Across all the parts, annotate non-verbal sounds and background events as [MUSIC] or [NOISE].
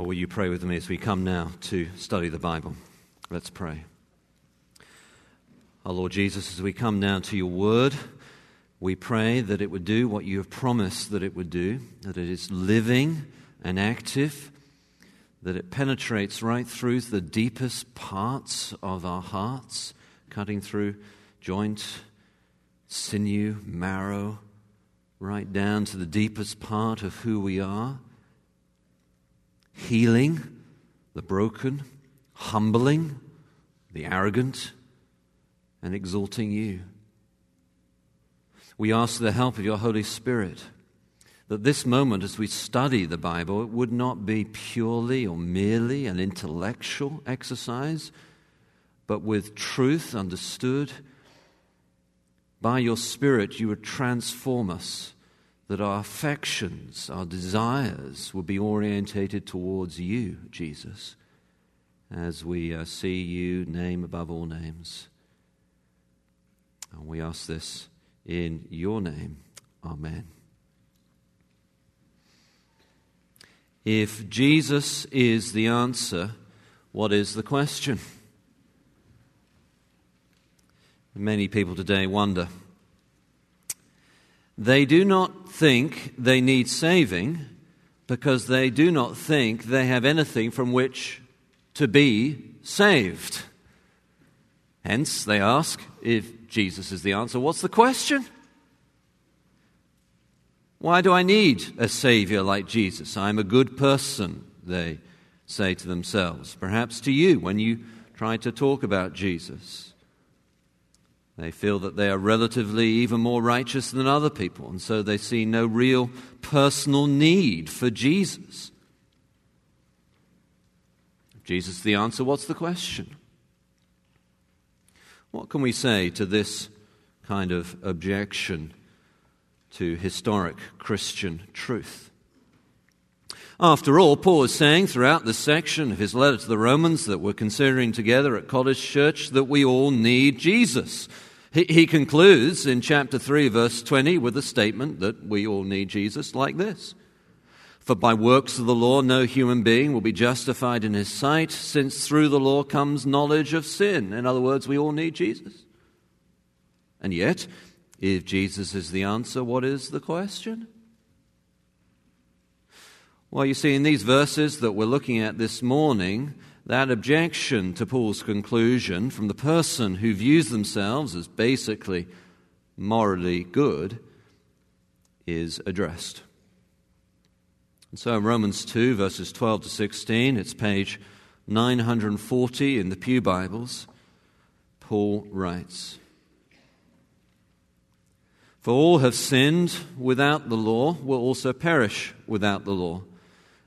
Or will you pray with me as we come now to study the Bible? Let's pray. Our Lord Jesus, as we come now to your word, we pray that it would do what you have promised that it would do, that it is living and active, that it penetrates right through the deepest parts of our hearts, cutting through joint, sinew, marrow, right down to the deepest part of who we are healing the broken, humbling the arrogant, and exalting you. We ask the help of your Holy Spirit that this moment, as we study the Bible, it would not be purely or merely an intellectual exercise, but with truth understood. By your Spirit, you would transform us that our affections, our desires will be orientated towards you, Jesus, as we uh, see you name above all names. And we ask this in your name. Amen. If Jesus is the answer, what is the question? Many people today wonder they do not think they need saving because they do not think they have anything from which to be saved. Hence, they ask if Jesus is the answer, what's the question? Why do I need a Savior like Jesus? I'm a good person, they say to themselves. Perhaps to you when you try to talk about Jesus. They feel that they are relatively even more righteous than other people, and so they see no real personal need for Jesus. If Jesus is the answer, what's the question? What can we say to this kind of objection to historic Christian truth? After all, Paul is saying throughout this section of his letter to the Romans that we're considering together at College Church that we all need Jesus. He, he concludes in chapter 3, verse 20, with a statement that we all need Jesus like this For by works of the law, no human being will be justified in his sight, since through the law comes knowledge of sin. In other words, we all need Jesus. And yet, if Jesus is the answer, what is the question? Well, you see, in these verses that we're looking at this morning, that objection to Paul's conclusion from the person who views themselves as basically morally good is addressed. And so in Romans 2, verses 12 to 16, it's page 940 in the Pew Bibles, Paul writes For all have sinned without the law will also perish without the law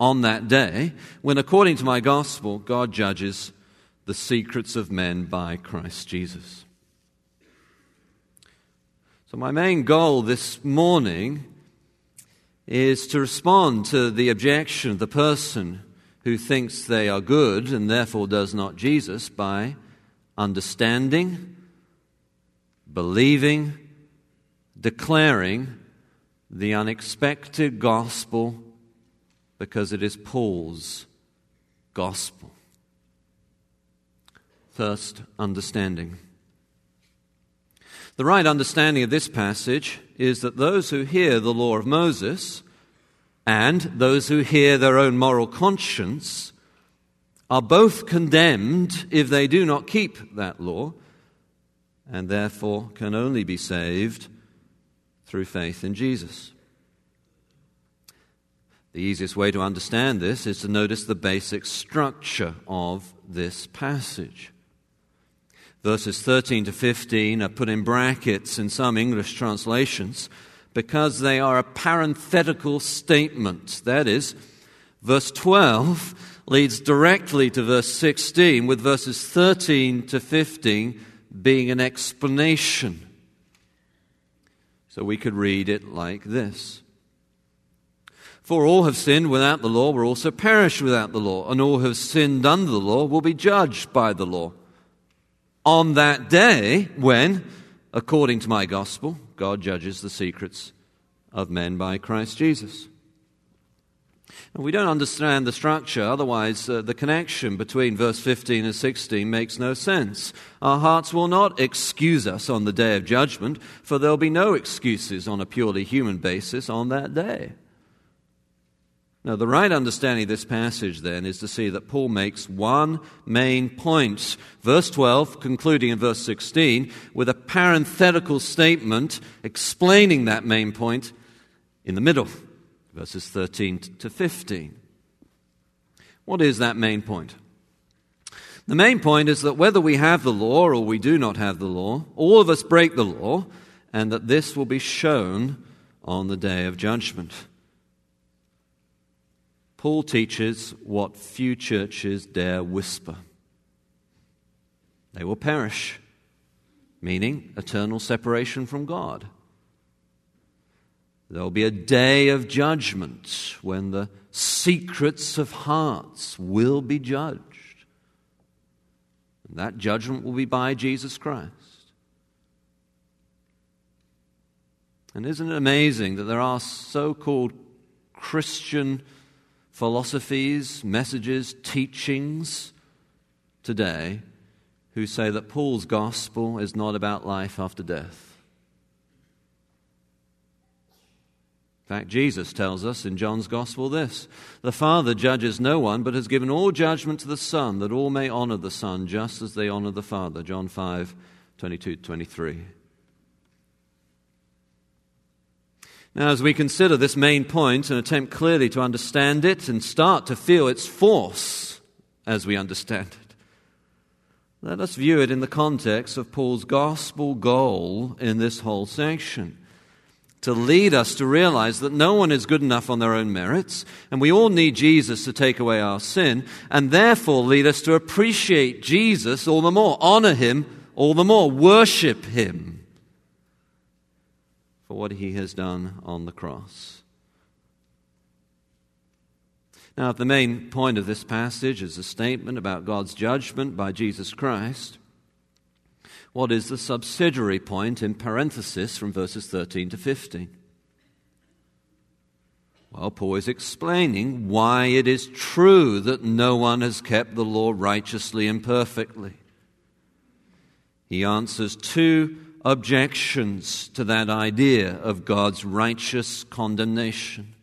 on that day when, according to my gospel, God judges the secrets of men by Christ Jesus. So, my main goal this morning is to respond to the objection of the person who thinks they are good and therefore does not Jesus by understanding, believing, declaring the unexpected gospel because it is Paul's gospel. First, understanding. The right understanding of this passage is that those who hear the law of Moses and those who hear their own moral conscience are both condemned if they do not keep that law, and therefore can only be saved through faith in Jesus. The easiest way to understand this is to notice the basic structure of this passage. Verses 13 to 15 are put in brackets in some English translations because they are a parenthetical statement. That is, verse 12 leads directly to verse 16, with verses 13 to 15 being an explanation. So we could read it like this For all have sinned without the law, will also perish without the law, and all who have sinned under the law will be judged by the law. On that day, when, according to my gospel, God judges the secrets of men by Christ Jesus. And we don't understand the structure, otherwise, uh, the connection between verse 15 and 16 makes no sense. Our hearts will not excuse us on the day of judgment, for there'll be no excuses on a purely human basis on that day. Now, the right understanding of this passage then is to see that Paul makes one main point. Verse 12, concluding in verse 16, with a parenthetical statement explaining that main point in the middle verses 13 to 15. What is that main point? The main point is that whether we have the law or we do not have the law, all of us break the law, and that this will be shown on the day of judgment. Paul teaches what few churches dare whisper. They will perish, meaning eternal separation from God. There will be a day of judgment when the secrets of hearts will be judged. And that judgment will be by Jesus Christ. And isn't it amazing that there are so called Christian philosophies, messages, teachings today who say that Paul's gospel is not about life after death? In fact, Jesus tells us in John's Gospel this The Father judges no one, but has given all judgment to the Son, that all may honor the Son just as they honor the Father. John 5 22 23. Now, as we consider this main point and attempt clearly to understand it and start to feel its force as we understand it, let us view it in the context of Paul's gospel goal in this whole section. To lead us to realize that no one is good enough on their own merits, and we all need Jesus to take away our sin, and therefore lead us to appreciate Jesus all the more, honor him all the more, worship him for what he has done on the cross. Now, if the main point of this passage is a statement about God's judgment by Jesus Christ, what is the subsidiary point in parenthesis from verses 13 to 15? Well, Paul is explaining why it is true that no one has kept the law righteously and perfectly. He answers two objections to that idea of God's righteous condemnation.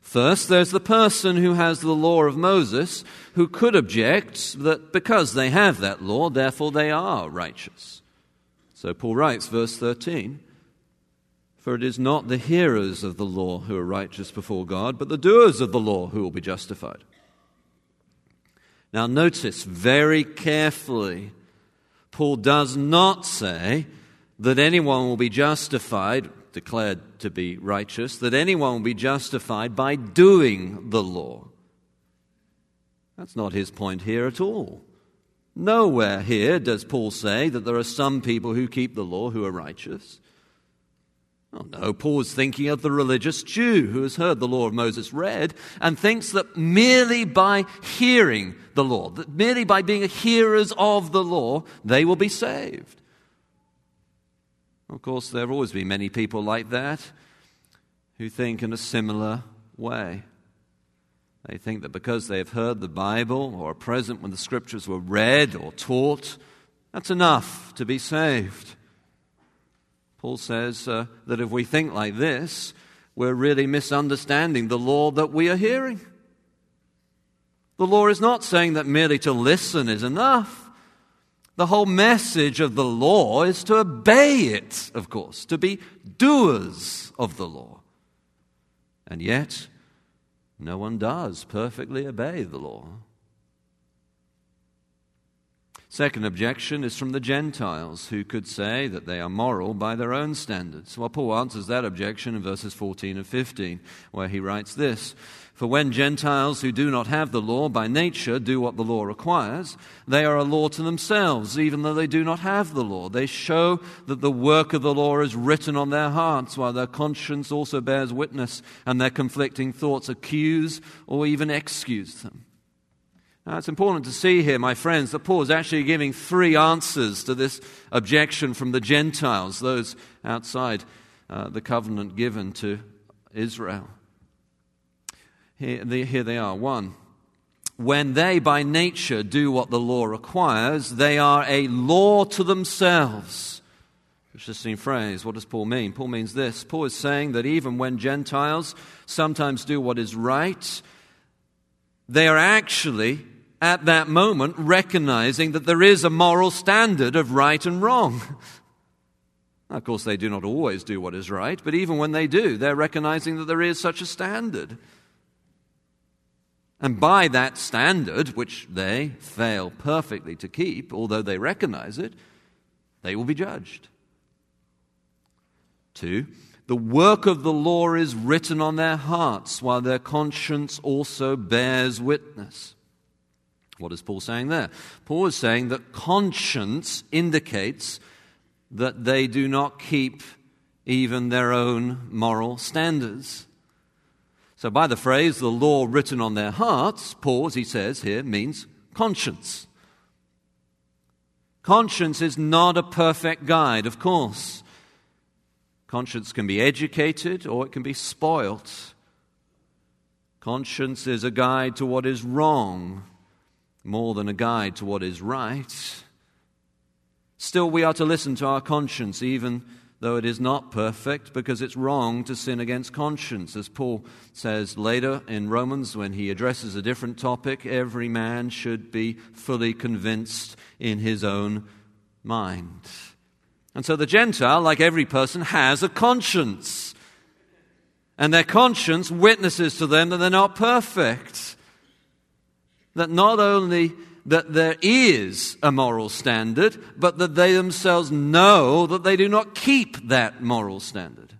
First, there's the person who has the law of Moses who could object that because they have that law, therefore they are righteous. So Paul writes, verse 13 For it is not the hearers of the law who are righteous before God, but the doers of the law who will be justified. Now, notice very carefully, Paul does not say that anyone will be justified declared to be righteous, that anyone will be justified by doing the law. That's not his point here at all. Nowhere here does Paul say that there are some people who keep the law who are righteous. No, Paul's thinking of the religious Jew who has heard the law of Moses read and thinks that merely by hearing the law, that merely by being hearers of the law, they will be saved. Of course, there have always been many people like that who think in a similar way. They think that because they have heard the Bible or are present when the scriptures were read or taught, that's enough to be saved. Paul says uh, that if we think like this, we're really misunderstanding the law that we are hearing. The law is not saying that merely to listen is enough. The whole message of the law is to obey it, of course, to be doers of the law. And yet, no one does perfectly obey the law. Second objection is from the Gentiles, who could say that they are moral by their own standards. Well, Paul answers that objection in verses 14 and 15, where he writes this For when Gentiles who do not have the law by nature do what the law requires, they are a law to themselves, even though they do not have the law. They show that the work of the law is written on their hearts, while their conscience also bears witness, and their conflicting thoughts accuse or even excuse them. Now, it's important to see here, my friends, that Paul is actually giving three answers to this objection from the Gentiles, those outside uh, the covenant given to Israel. Here, here they are. One, when they by nature do what the law requires, they are a law to themselves. Interesting phrase. What does Paul mean? Paul means this Paul is saying that even when Gentiles sometimes do what is right, they are actually at that moment recognizing that there is a moral standard of right and wrong. Of course, they do not always do what is right, but even when they do, they're recognizing that there is such a standard. And by that standard, which they fail perfectly to keep, although they recognize it, they will be judged. Two, the work of the law is written on their hearts, while their conscience also bears witness. What is Paul saying there? Paul is saying that conscience indicates that they do not keep even their own moral standards. So, by the phrase, the law written on their hearts, Paul, as he says here, means conscience. Conscience is not a perfect guide, of course. Conscience can be educated or it can be spoilt. Conscience is a guide to what is wrong more than a guide to what is right. Still, we are to listen to our conscience, even though it is not perfect, because it's wrong to sin against conscience. As Paul says later in Romans, when he addresses a different topic, every man should be fully convinced in his own mind. And so the Gentile, like every person, has a conscience. And their conscience witnesses to them that they're not perfect that not only that there is a moral standard, but that they themselves know that they do not keep that moral standard.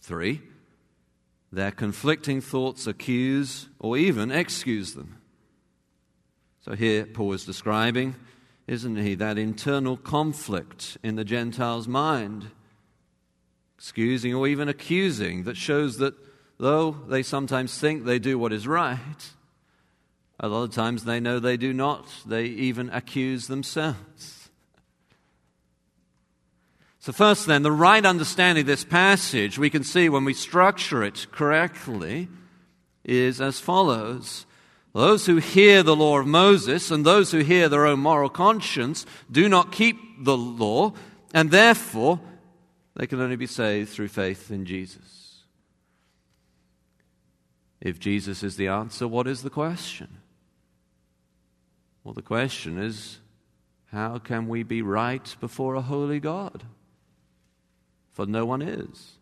Three, their conflicting thoughts accuse or even excuse them. So here Paul is describing, isn't he, that internal conflict in the Gentile's mind, excusing or even accusing, that shows that though they sometimes think they do what is right, a lot of times they know they do not. They even accuse themselves. So, first, then, the right understanding of this passage we can see when we structure it correctly is as follows. Those who hear the law of Moses and those who hear their own moral conscience do not keep the law, and therefore they can only be saved through faith in Jesus. If Jesus is the answer, what is the question? Well, the question is how can we be right before a holy God? For no one is.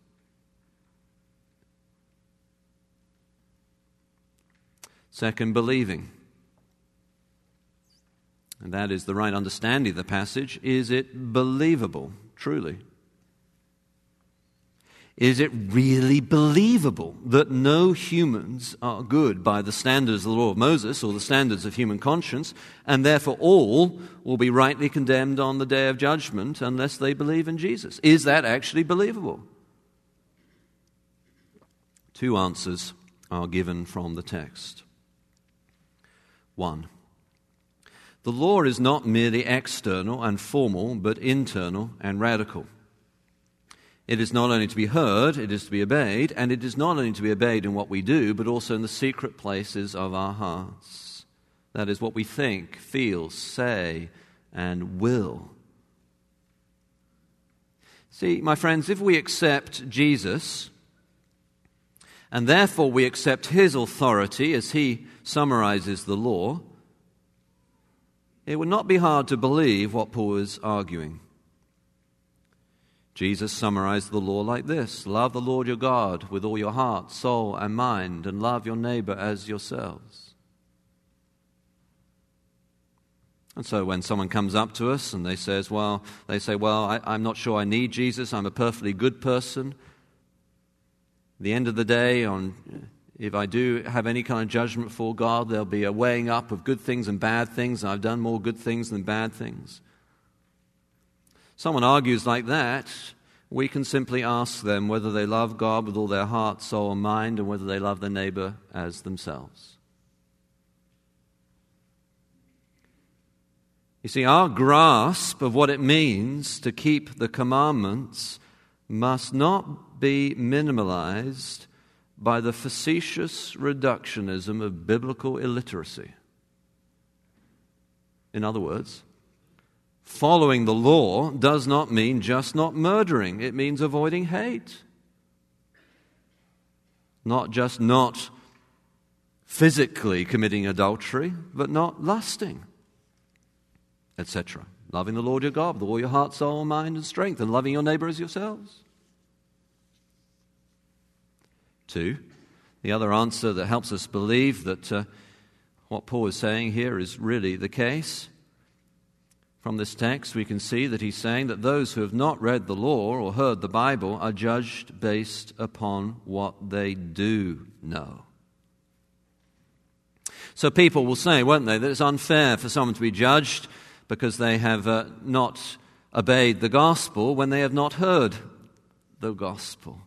Second, believing. And that is the right understanding of the passage. Is it believable, truly? Is it really believable that no humans are good by the standards of the law of Moses or the standards of human conscience, and therefore all will be rightly condemned on the day of judgment unless they believe in Jesus? Is that actually believable? Two answers are given from the text. One, the law is not merely external and formal, but internal and radical. It is not only to be heard, it is to be obeyed, and it is not only to be obeyed in what we do, but also in the secret places of our hearts. That is what we think, feel, say, and will. See, my friends, if we accept Jesus, and therefore we accept his authority as he summarizes the law, it would not be hard to believe what Paul is arguing. Jesus summarized the law like this Love the Lord your God with all your heart, soul, and mind, and love your neighbor as yourselves. And so when someone comes up to us and they says, well, they say, well, I, am not sure I need Jesus. I'm a perfectly good person. At the end of the day, on if I do have any kind of judgment for God, there'll be a weighing up of good things and bad things. I've done more good things than bad things. Someone argues like that, we can simply ask them whether they love God with all their heart, soul, and mind, and whether they love their neighbor as themselves. You see, our grasp of what it means to keep the commandments must not be minimalized by the facetious reductionism of biblical illiteracy. In other words, following the law does not mean just not murdering, it means avoiding hate. Not just not physically committing adultery, but not lusting etc. Loving the Lord your God with all your heart, soul, mind, and strength, and loving your neighbor as yourselves. Two, the other answer that helps us believe that uh, what Paul is saying here is really the case. From this text, we can see that he's saying that those who have not read the law or heard the Bible are judged based upon what they do know. So people will say, won't they, that it's unfair for someone to be judged because they have uh, not obeyed the gospel when they have not heard the gospel.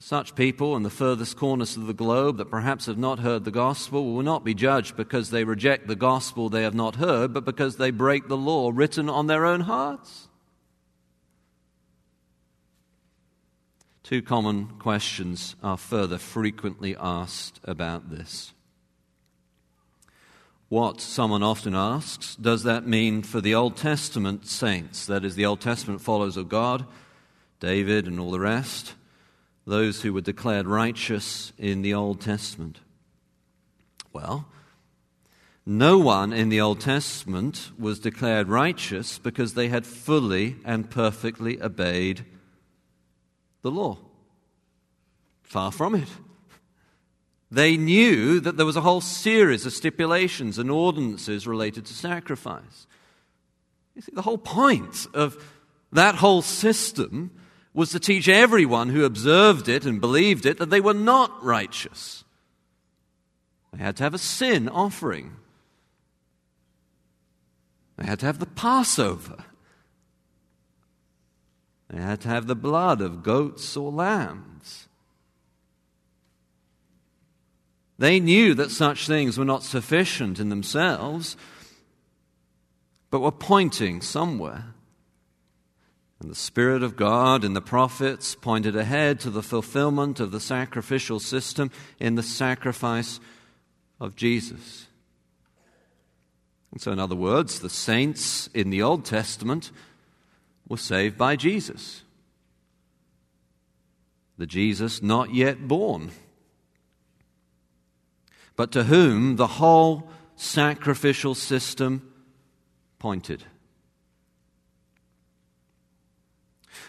Such people in the furthest corners of the globe that perhaps have not heard the gospel will not be judged because they reject the gospel they have not heard, but because they break the law written on their own hearts. Two common questions are further frequently asked about this what someone often asks does that mean for the Old Testament saints? That is, the Old Testament followers of God, David and all the rest, those who were declared righteous in the Old Testament. Well, no one in the Old Testament was declared righteous because they had fully and perfectly obeyed the law. Far from it. They knew that there was a whole series of stipulations and ordinances related to sacrifice. You see, the whole point of that whole system was to teach everyone who observed it and believed it that they were not righteous. They had to have a sin offering. They had to have the Passover. They had to have the blood of goats or lambs. They knew that such things were not sufficient in themselves, but were pointing somewhere. And the Spirit of God in the prophets pointed ahead to the fulfillment of the sacrificial system in the sacrifice of Jesus. And so, in other words, the saints in the Old Testament were saved by Jesus. The Jesus not yet born but to whom the whole sacrificial system pointed.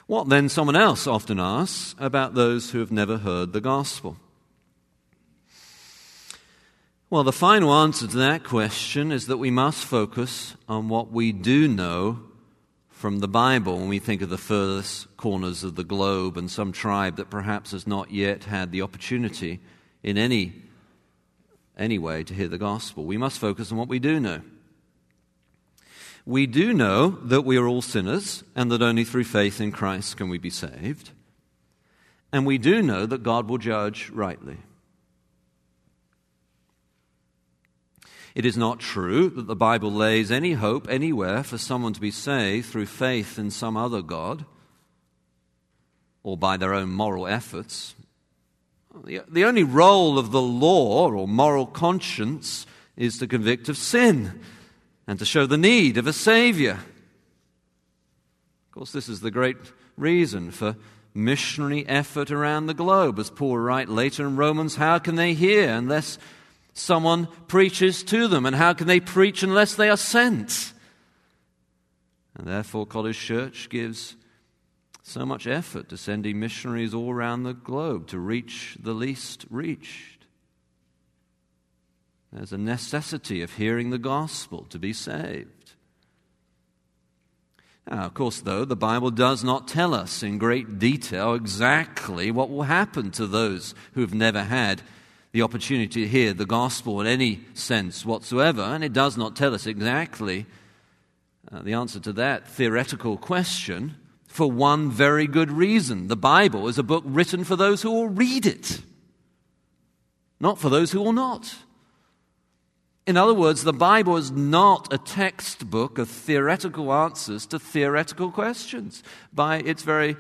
What then, someone else often asks about those who have never heard the gospel? Well, the final answer to that question is that we must focus on what we do know from the Bible when we think of the furthest corners of the globe and some tribe that perhaps has not yet had the opportunity in any anyway to hear the gospel. We must focus on what we do know. We do know that we are all sinners and that only through faith in Christ can we be saved. And we do know that God will judge rightly. It is not true that the Bible lays any hope anywhere for someone to be saved through faith in some other God or by their own moral efforts. The only role of the law or moral conscience is to convict of sin and to show the need of a Savior. Of course, this is the great reason for missionary effort around the globe. As Paul writes later in Romans, how can they hear unless someone preaches to them? And how can they preach unless they are sent? And therefore, College Church gives so much effort to sending missionaries all around the globe to reach the least reached. There's a necessity of hearing the gospel to be saved. Now, of course, though, the Bible does not tell us in great detail exactly what will happen to those who have never had the opportunity to hear the gospel in any sense whatsoever, and it does not tell us exactly uh, the answer to that theoretical question for one very good reason. The Bible is a book written for those who will read it, not for those who will not. In other words, the Bible is not a textbook of theoretical answers to theoretical questions. By its very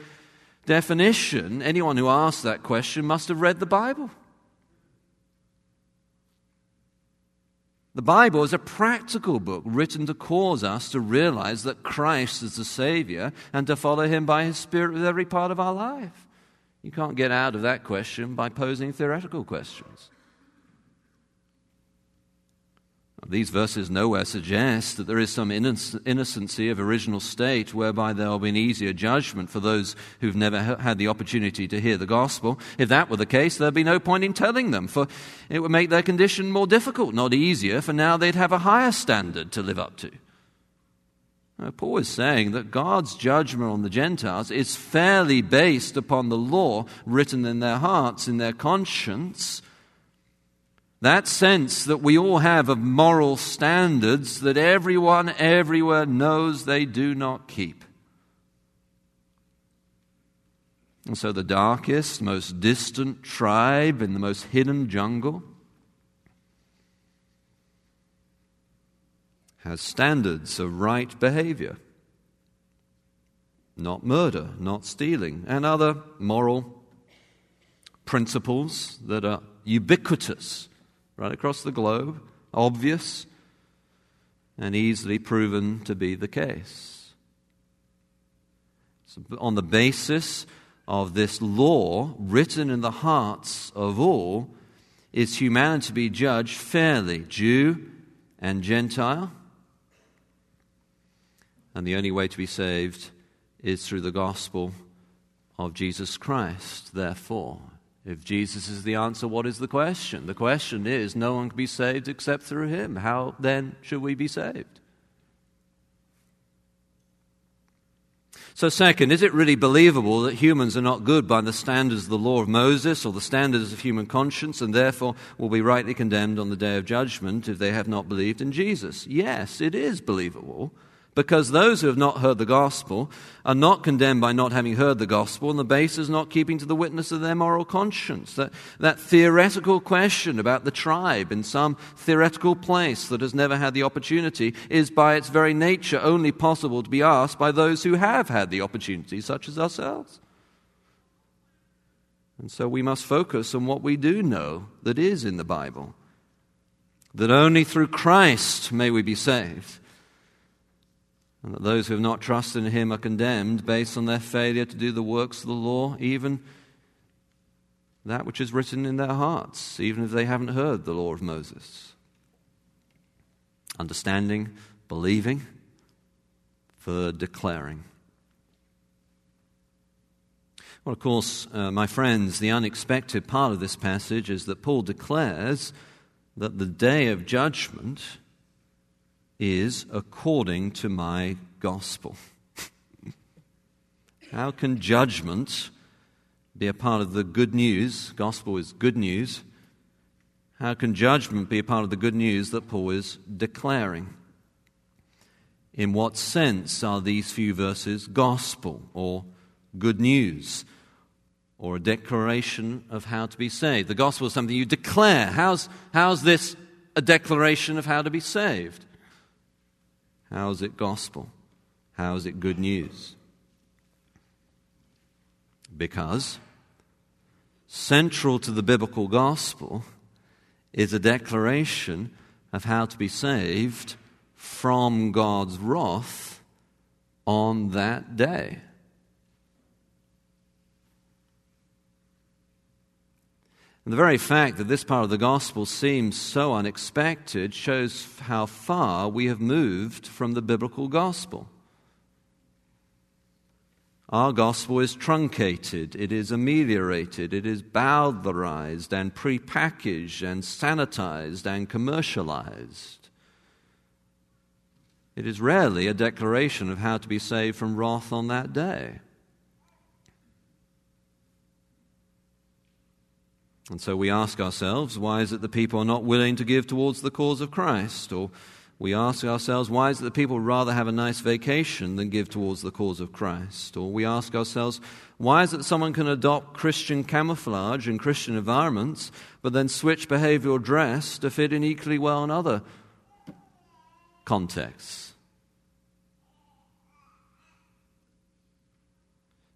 definition, anyone who asks that question must have read the Bible. The Bible is a practical book written to cause us to realize that Christ is the Savior and to follow Him by His Spirit with every part of our life. You can't get out of that question by posing theoretical questions. These verses nowhere suggest that there is some innocency of original state whereby there will be an easier judgment for those who've never had the opportunity to hear the gospel. If that were the case, there'd be no point in telling them, for it would make their condition more difficult, not easier, for now they'd have a higher standard to live up to. Now, Paul is saying that God's judgment on the Gentiles is fairly based upon the law written in their hearts, in their conscience that sense that we all have of moral standards that everyone everywhere knows they do not keep. And so the darkest, most distant tribe in the most hidden jungle has standards of right behavior. Not murder, not stealing, and other moral principles that are ubiquitous right across the globe, obvious, and easily proven to be the case. So on the basis of this law written in the hearts of all, is humanity to be judged fairly, Jew and Gentile? And the only way to be saved is through the gospel of Jesus Christ, therefore. If Jesus is the answer, what is the question? The question is no one can be saved except through him. How then should we be saved? So, second, is it really believable that humans are not good by the standards of the law of Moses or the standards of human conscience and therefore will be rightly condemned on the day of judgment if they have not believed in Jesus? Yes, it is believable. Because those who have not heard the gospel are not condemned by not having heard the gospel, and the base is not keeping to the witness of their moral conscience. That, that theoretical question about the tribe in some theoretical place that has never had the opportunity is by its very nature only possible to be asked by those who have had the opportunity, such as ourselves. And so we must focus on what we do know that is in the Bible. That only through Christ may we be saved and that those who have not trusted in him are condemned based on their failure to do the works of the law, even that which is written in their hearts, even if they haven't heard the law of Moses. Understanding, believing, for declaring. Well, of course, uh, my friends, the unexpected part of this passage is that Paul declares that the day of judgment is according to my gospel. [LAUGHS] How can judgment be a part of the good news? Gospel is good news. How can judgment be a part of the good news that Paul is declaring? In what sense are these few verses gospel or good news or a declaration of how to be saved? The gospel is something you declare. How's, how's this a declaration of how to be saved? How is it gospel? How is it good news? Because central to the biblical gospel is a declaration of how to be saved from God's wrath on that day. And the very fact that this part of the gospel seems so unexpected shows how far we have moved from the biblical gospel. Our gospel is truncated, it is ameliorated, it is bowdlerized and prepackaged and sanitized and commercialized. It is rarely a declaration of how to be saved from wrath on that day. And so we ask ourselves, why is it that people are not willing to give towards the cause of Christ? Or we ask ourselves, why is it that people rather have a nice vacation than give towards the cause of Christ? Or we ask ourselves, why is it that someone can adopt Christian camouflage in Christian environments, but then switch behavioral dress to fit in equally well in other contexts?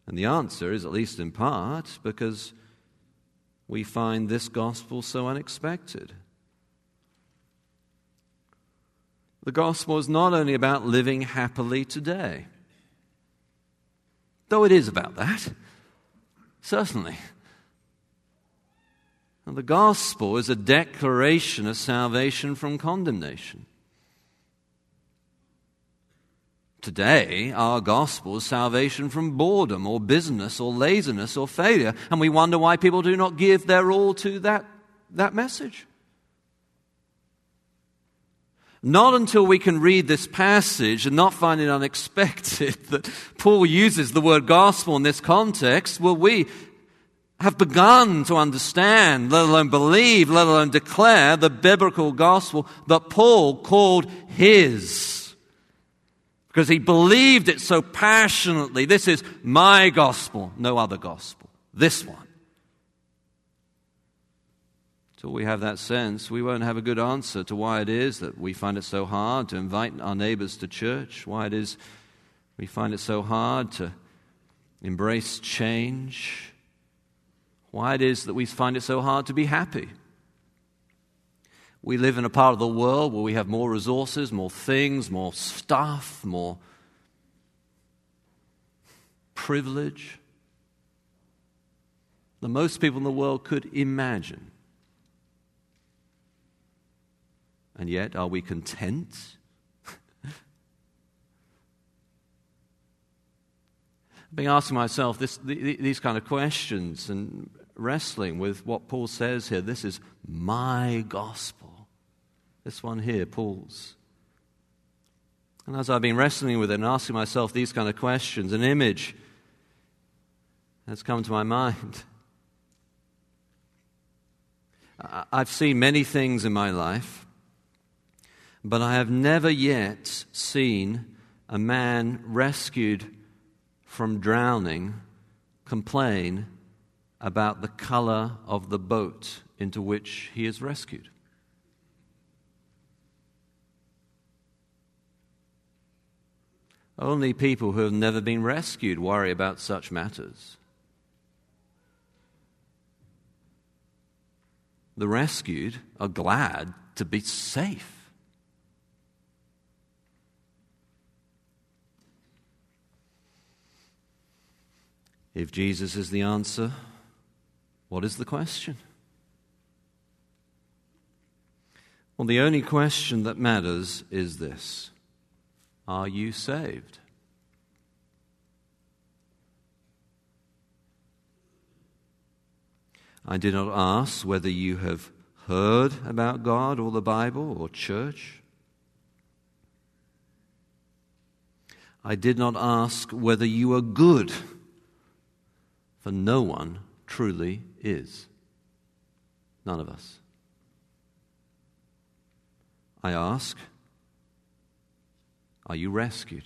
And the answer is, at least in part, because we find this gospel so unexpected. The gospel is not only about living happily today, though it is about that, certainly. And the gospel is a declaration of salvation from condemnation. Today, our gospel is salvation from boredom or business or laziness or failure, and we wonder why people do not give their all to that, that message. Not until we can read this passage and not find it unexpected [LAUGHS] that Paul uses the word gospel in this context will we have begun to understand, let alone believe, let alone declare the biblical gospel that Paul called his. Because he believed it so passionately. This is my gospel, no other gospel. This one. Till we have that sense, we won't have a good answer to why it is that we find it so hard to invite our neighbors to church, why it is we find it so hard to embrace change, why it is that we find it so hard to be happy. We live in a part of the world where we have more resources, more things, more stuff, more privilege than most people in the world could imagine. And yet, are we content? I've been asking myself this, these kind of questions and wrestling with what Paul says here. This is my gospel. This one here, Paul's. And as I've been wrestling with it and asking myself these kind of questions, an image has come to my mind. I've seen many things in my life but I have never yet seen a man rescued from drowning complain about the color of the boat into which he is rescued. Only people who have never been rescued worry about such matters. The rescued are glad to be safe. If Jesus is the answer, what is the question? Well, the only question that matters is this Are you saved? I did not ask whether you have heard about God or the Bible or church. I did not ask whether you are good for no one truly is. None of us. I ask, are you rescued?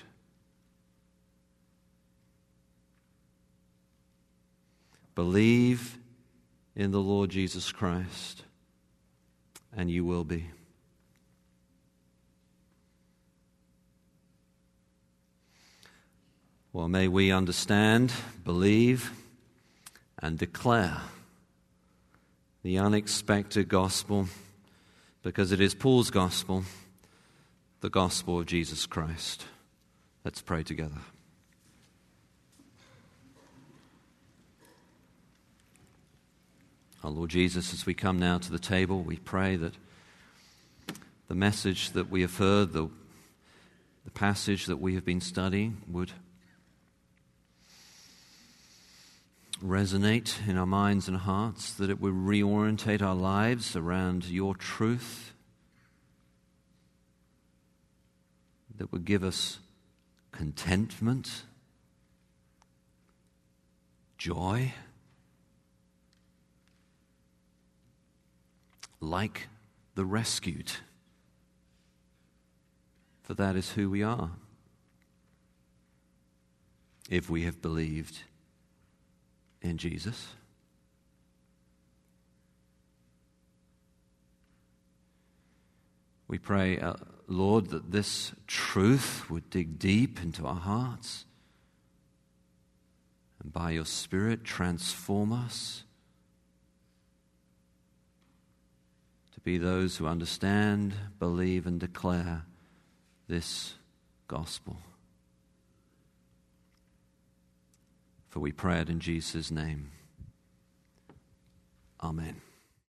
Believe in the Lord Jesus Christ, and you will be. Well, may we understand, believe, and declare the unexpected gospel because it is Paul's gospel, the gospel of Jesus Christ. Let's pray together. Our Lord Jesus, as we come now to the table, we pray that the message that we have heard, the, the passage that we have been studying, would resonate in our minds and hearts, that it would reorientate our lives around your truth, that would give us contentment, joy, like the rescued. For that is who we are if we have believed in Jesus. We pray, uh, Lord, that this truth would dig deep into our hearts and by your Spirit transform us to be those who understand, believe, and declare this gospel. For we pray it in Jesus' name. Amen.